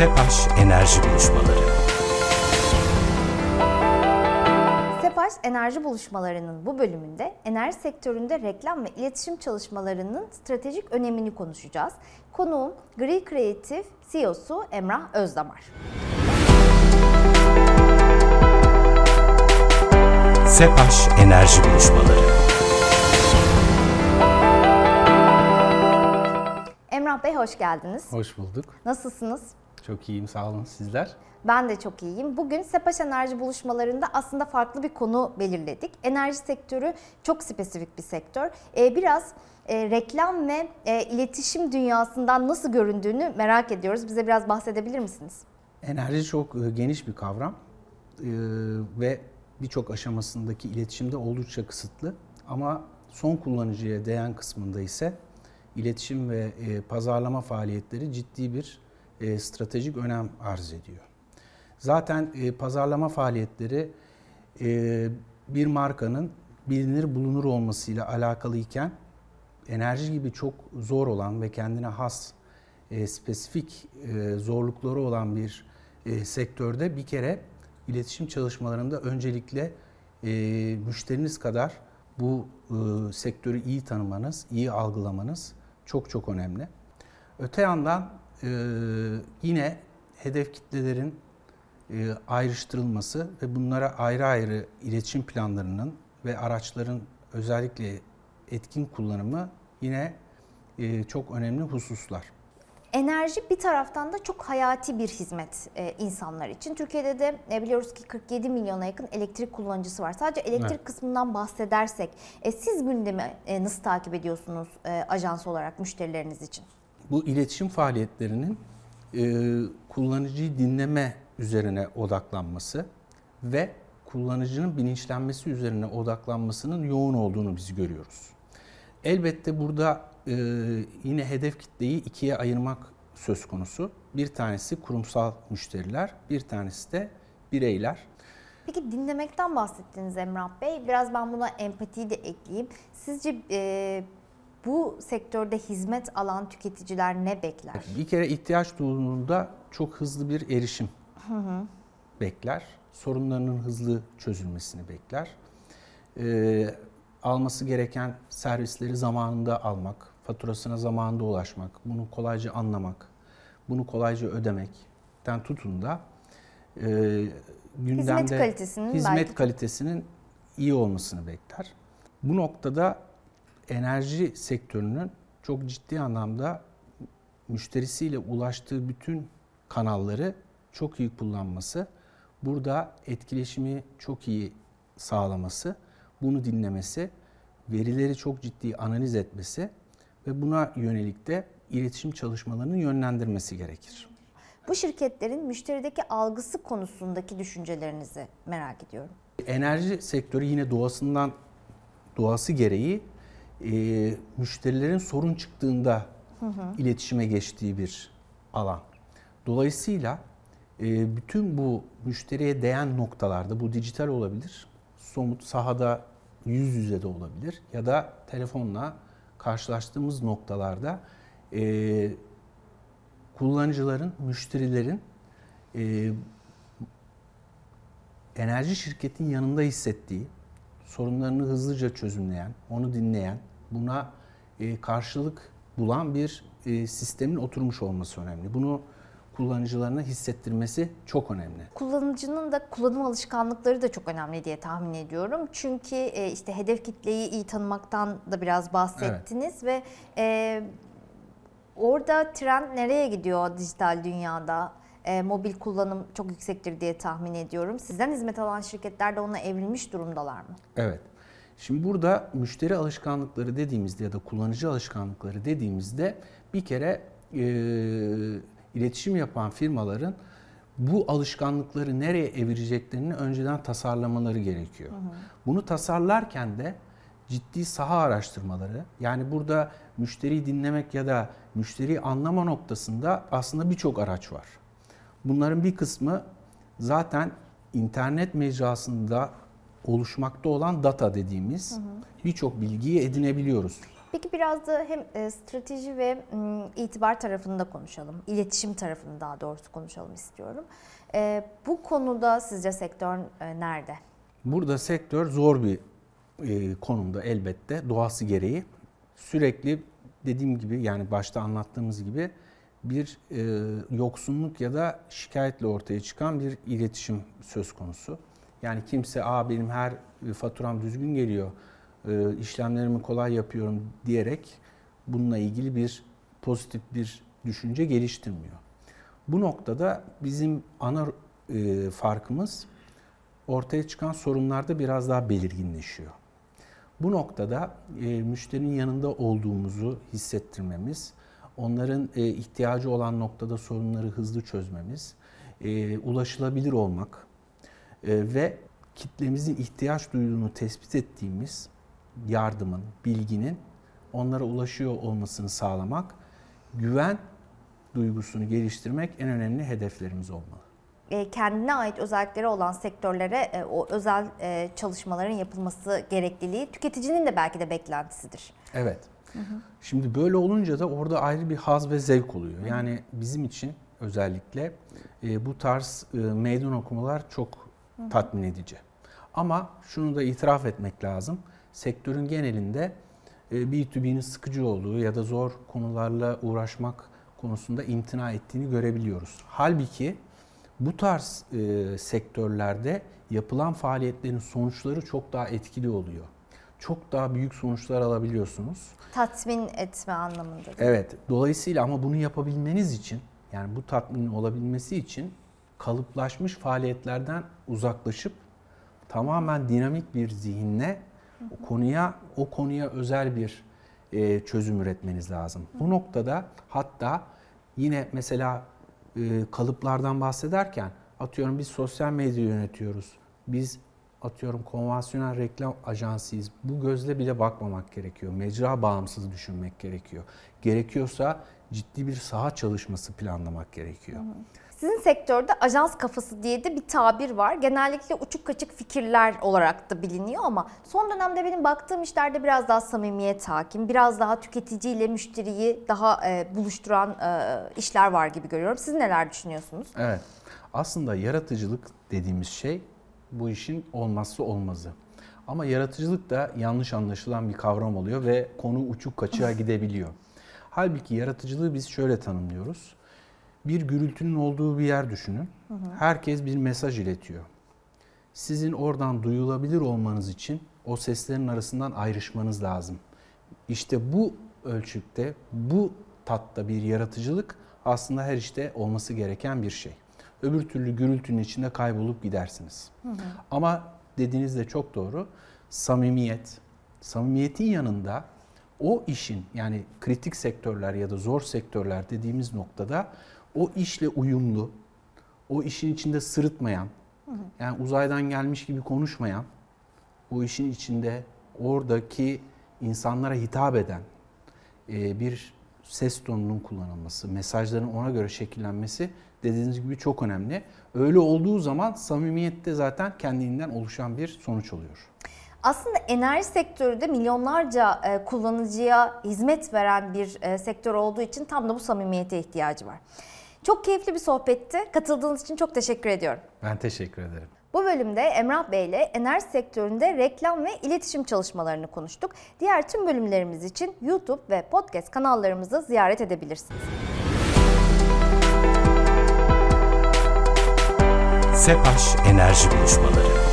SEPAŞ Enerji Buluşmaları SEPAŞ Enerji Buluşmaları'nın bu bölümünde enerji sektöründe reklam ve iletişim çalışmalarının stratejik önemini konuşacağız. Konuğum Gri Creative CEO'su Emrah Özdamar. SEPAŞ Enerji Buluşmaları Emrah Bey hoş geldiniz. Hoş bulduk. Nasılsınız? Çok iyiyim sağ olun sizler. Ben de çok iyiyim. Bugün Sepaş Enerji buluşmalarında aslında farklı bir konu belirledik. Enerji sektörü çok spesifik bir sektör. Ee, biraz e, reklam ve e, iletişim dünyasından nasıl göründüğünü merak ediyoruz. Bize biraz bahsedebilir misiniz? Enerji çok e, geniş bir kavram e, ve birçok aşamasındaki iletişimde oldukça kısıtlı. Ama son kullanıcıya değen kısmında ise iletişim ve e, pazarlama faaliyetleri ciddi bir e, stratejik önem arz ediyor. Zaten e, pazarlama faaliyetleri e, bir markanın bilinir bulunur olmasıyla alakalıyken enerji gibi çok zor olan ve kendine has e, spesifik e, zorlukları olan bir e, sektörde bir kere iletişim çalışmalarında öncelikle e, müşteriniz kadar bu e, sektörü iyi tanımanız, iyi algılamanız çok çok önemli. Öte yandan e, yine hedef kitlelerin e, ayrıştırılması ve bunlara ayrı ayrı iletişim planlarının ve araçların özellikle etkin kullanımı yine e, çok önemli hususlar. Enerji bir taraftan da çok hayati bir hizmet e, insanlar için. Türkiye'de de e, biliyoruz ki 47 milyona yakın elektrik kullanıcısı var. Sadece elektrik evet. kısmından bahsedersek e, siz gündemi e, nasıl takip ediyorsunuz e, ajans olarak müşterileriniz için? Bu iletişim faaliyetlerinin e, kullanıcıyı dinleme üzerine odaklanması ve kullanıcının bilinçlenmesi üzerine odaklanmasının yoğun olduğunu biz görüyoruz. Elbette burada e, yine hedef kitleyi ikiye ayırmak söz konusu. Bir tanesi kurumsal müşteriler, bir tanesi de bireyler. Peki dinlemekten bahsettiniz Emrah Bey. Biraz ben buna empatiyi de ekleyeyim. Sizce e, bu sektörde hizmet alan tüketiciler ne bekler? Bir kere ihtiyaç duyduğunda çok hızlı bir erişim hı hı. bekler. Sorunlarının hızlı çözülmesini bekler. Ee, alması gereken servisleri zamanında almak, faturasına zamanında ulaşmak, bunu kolayca anlamak, bunu kolayca ödemekten tutun da e, gündemde hizmet kalitesinin, hizmet belki. kalitesinin iyi olmasını bekler. Bu noktada enerji sektörünün çok ciddi anlamda müşterisiyle ulaştığı bütün kanalları çok iyi kullanması, burada etkileşimi çok iyi sağlaması, bunu dinlemesi, verileri çok ciddi analiz etmesi ve buna yönelik de iletişim çalışmalarını yönlendirmesi gerekir. Bu şirketlerin müşterideki algısı konusundaki düşüncelerinizi merak ediyorum. Enerji sektörü yine doğasından doğası gereği e, müşterilerin sorun çıktığında hı hı. iletişime geçtiği bir alan. Dolayısıyla e, bütün bu müşteriye değen noktalarda bu dijital olabilir, somut sahada yüz yüze de olabilir ya da telefonla karşılaştığımız noktalarda e, kullanıcıların, müşterilerin e, enerji şirketin yanında hissettiği, sorunlarını hızlıca çözümleyen, onu dinleyen, buna e, karşılık bulan bir e, sistemin oturmuş olması önemli. Bunu kullanıcılarına hissettirmesi çok önemli. Kullanıcının da kullanım alışkanlıkları da çok önemli diye tahmin ediyorum. Çünkü e, işte hedef kitleyi iyi tanımaktan da biraz bahsettiniz evet. ve e, orada trend nereye gidiyor dijital dünyada? E, mobil kullanım çok yüksektir diye tahmin ediyorum. Sizden hizmet alan şirketler de ona evrilmiş durumdalar mı? Evet. Şimdi burada müşteri alışkanlıkları dediğimizde ya da kullanıcı alışkanlıkları dediğimizde bir kere e, iletişim yapan firmaların bu alışkanlıkları nereye evireceklerini önceden tasarlamaları gerekiyor. Hı hı. Bunu tasarlarken de ciddi saha araştırmaları yani burada müşteriyi dinlemek ya da müşteriyi anlama noktasında aslında birçok araç var. Bunların bir kısmı zaten internet mecrasında oluşmakta olan data dediğimiz birçok bilgiyi edinebiliyoruz. Peki biraz da hem e, strateji ve itibar tarafında konuşalım. İletişim tarafını daha doğrusu konuşalım istiyorum. E, bu konuda sizce sektör e, nerede? Burada sektör zor bir konumda elbette doğası gereği. Sürekli dediğim gibi yani başta anlattığımız gibi bir yoksunluk ya da şikayetle ortaya çıkan bir iletişim söz konusu. Yani kimse aa benim her faturam düzgün geliyor e, işlemlerimi kolay yapıyorum diyerek bununla ilgili bir pozitif bir düşünce geliştirmiyor. Bu noktada bizim ana e, farkımız ortaya çıkan sorunlarda biraz daha belirginleşiyor. Bu noktada e, müşterinin yanında olduğumuzu hissettirmemiz, onların e, ihtiyacı olan noktada sorunları hızlı çözmemiz, e, ulaşılabilir olmak e, ve kitlemizin ihtiyaç duyduğunu tespit ettiğimiz yardımın, bilginin onlara ulaşıyor olmasını sağlamak, güven duygusunu geliştirmek en önemli hedeflerimiz olmalı. E, kendine ait özellikleri olan sektörlere e, o özel e, çalışmaların yapılması gerekliliği tüketicinin de belki de beklentisidir. Evet. Hı hı. Şimdi böyle olunca da orada ayrı bir haz ve zevk oluyor. Yani bizim için özellikle bu tarz meydan okumalar çok tatmin edici. Ama şunu da itiraf etmek lazım sektörün genelinde B2B'nin e, sıkıcı olduğu ya da zor konularla uğraşmak konusunda imtina ettiğini görebiliyoruz. Halbuki bu tarz e, sektörlerde yapılan faaliyetlerin sonuçları çok daha etkili oluyor. Çok daha büyük sonuçlar alabiliyorsunuz. Tatmin etme anlamında. Evet. Dolayısıyla ama bunu yapabilmeniz için yani bu tatminin olabilmesi için kalıplaşmış faaliyetlerden uzaklaşıp tamamen dinamik bir zihinle o konuya o konuya özel bir e, çözüm üretmeniz lazım. Bu noktada hatta yine mesela e, kalıplardan bahsederken atıyorum biz sosyal medya yönetiyoruz. Biz atıyorum konvansiyonel reklam ajansıyız. Bu gözle bile bakmamak gerekiyor. Mecra bağımsız düşünmek gerekiyor. Gerekiyorsa ciddi bir saha çalışması planlamak gerekiyor. Hı hı. Sizin sektörde ajans kafası diye de bir tabir var. Genellikle uçuk kaçık fikirler olarak da biliniyor ama son dönemde benim baktığım işlerde biraz daha samimiyet hakim, biraz daha tüketiciyle müşteriyi daha e, buluşturan e, işler var gibi görüyorum. Siz neler düşünüyorsunuz? Evet. Aslında yaratıcılık dediğimiz şey bu işin olmazsa olmazı. Ama yaratıcılık da yanlış anlaşılan bir kavram oluyor ve konu uçuk kaçığa gidebiliyor. Halbuki yaratıcılığı biz şöyle tanımlıyoruz bir gürültünün olduğu bir yer düşünün. Hı hı. Herkes bir mesaj iletiyor. Sizin oradan duyulabilir olmanız için o seslerin arasından ayrışmanız lazım. İşte bu ölçükte, bu tatta bir yaratıcılık aslında her işte olması gereken bir şey. Öbür türlü gürültünün içinde kaybolup gidersiniz. Hı hı. Ama dediğiniz de çok doğru. Samimiyet, samimiyetin yanında o işin yani kritik sektörler ya da zor sektörler dediğimiz noktada o işle uyumlu, o işin içinde sırıtmayan, yani uzaydan gelmiş gibi konuşmayan, o işin içinde oradaki insanlara hitap eden e, bir ses tonunun kullanılması, mesajların ona göre şekillenmesi dediğiniz gibi çok önemli. Öyle olduğu zaman samimiyette zaten kendinden oluşan bir sonuç oluyor. Aslında enerji sektörü de milyonlarca e, kullanıcıya hizmet veren bir e, sektör olduğu için tam da bu samimiyete ihtiyacı var. Çok keyifli bir sohbetti. Katıldığınız için çok teşekkür ediyorum. Ben teşekkür ederim. Bu bölümde Emrah Bey ile enerji sektöründe reklam ve iletişim çalışmalarını konuştuk. Diğer tüm bölümlerimiz için YouTube ve podcast kanallarımızı ziyaret edebilirsiniz. SEPAŞ Enerji Buluşmaları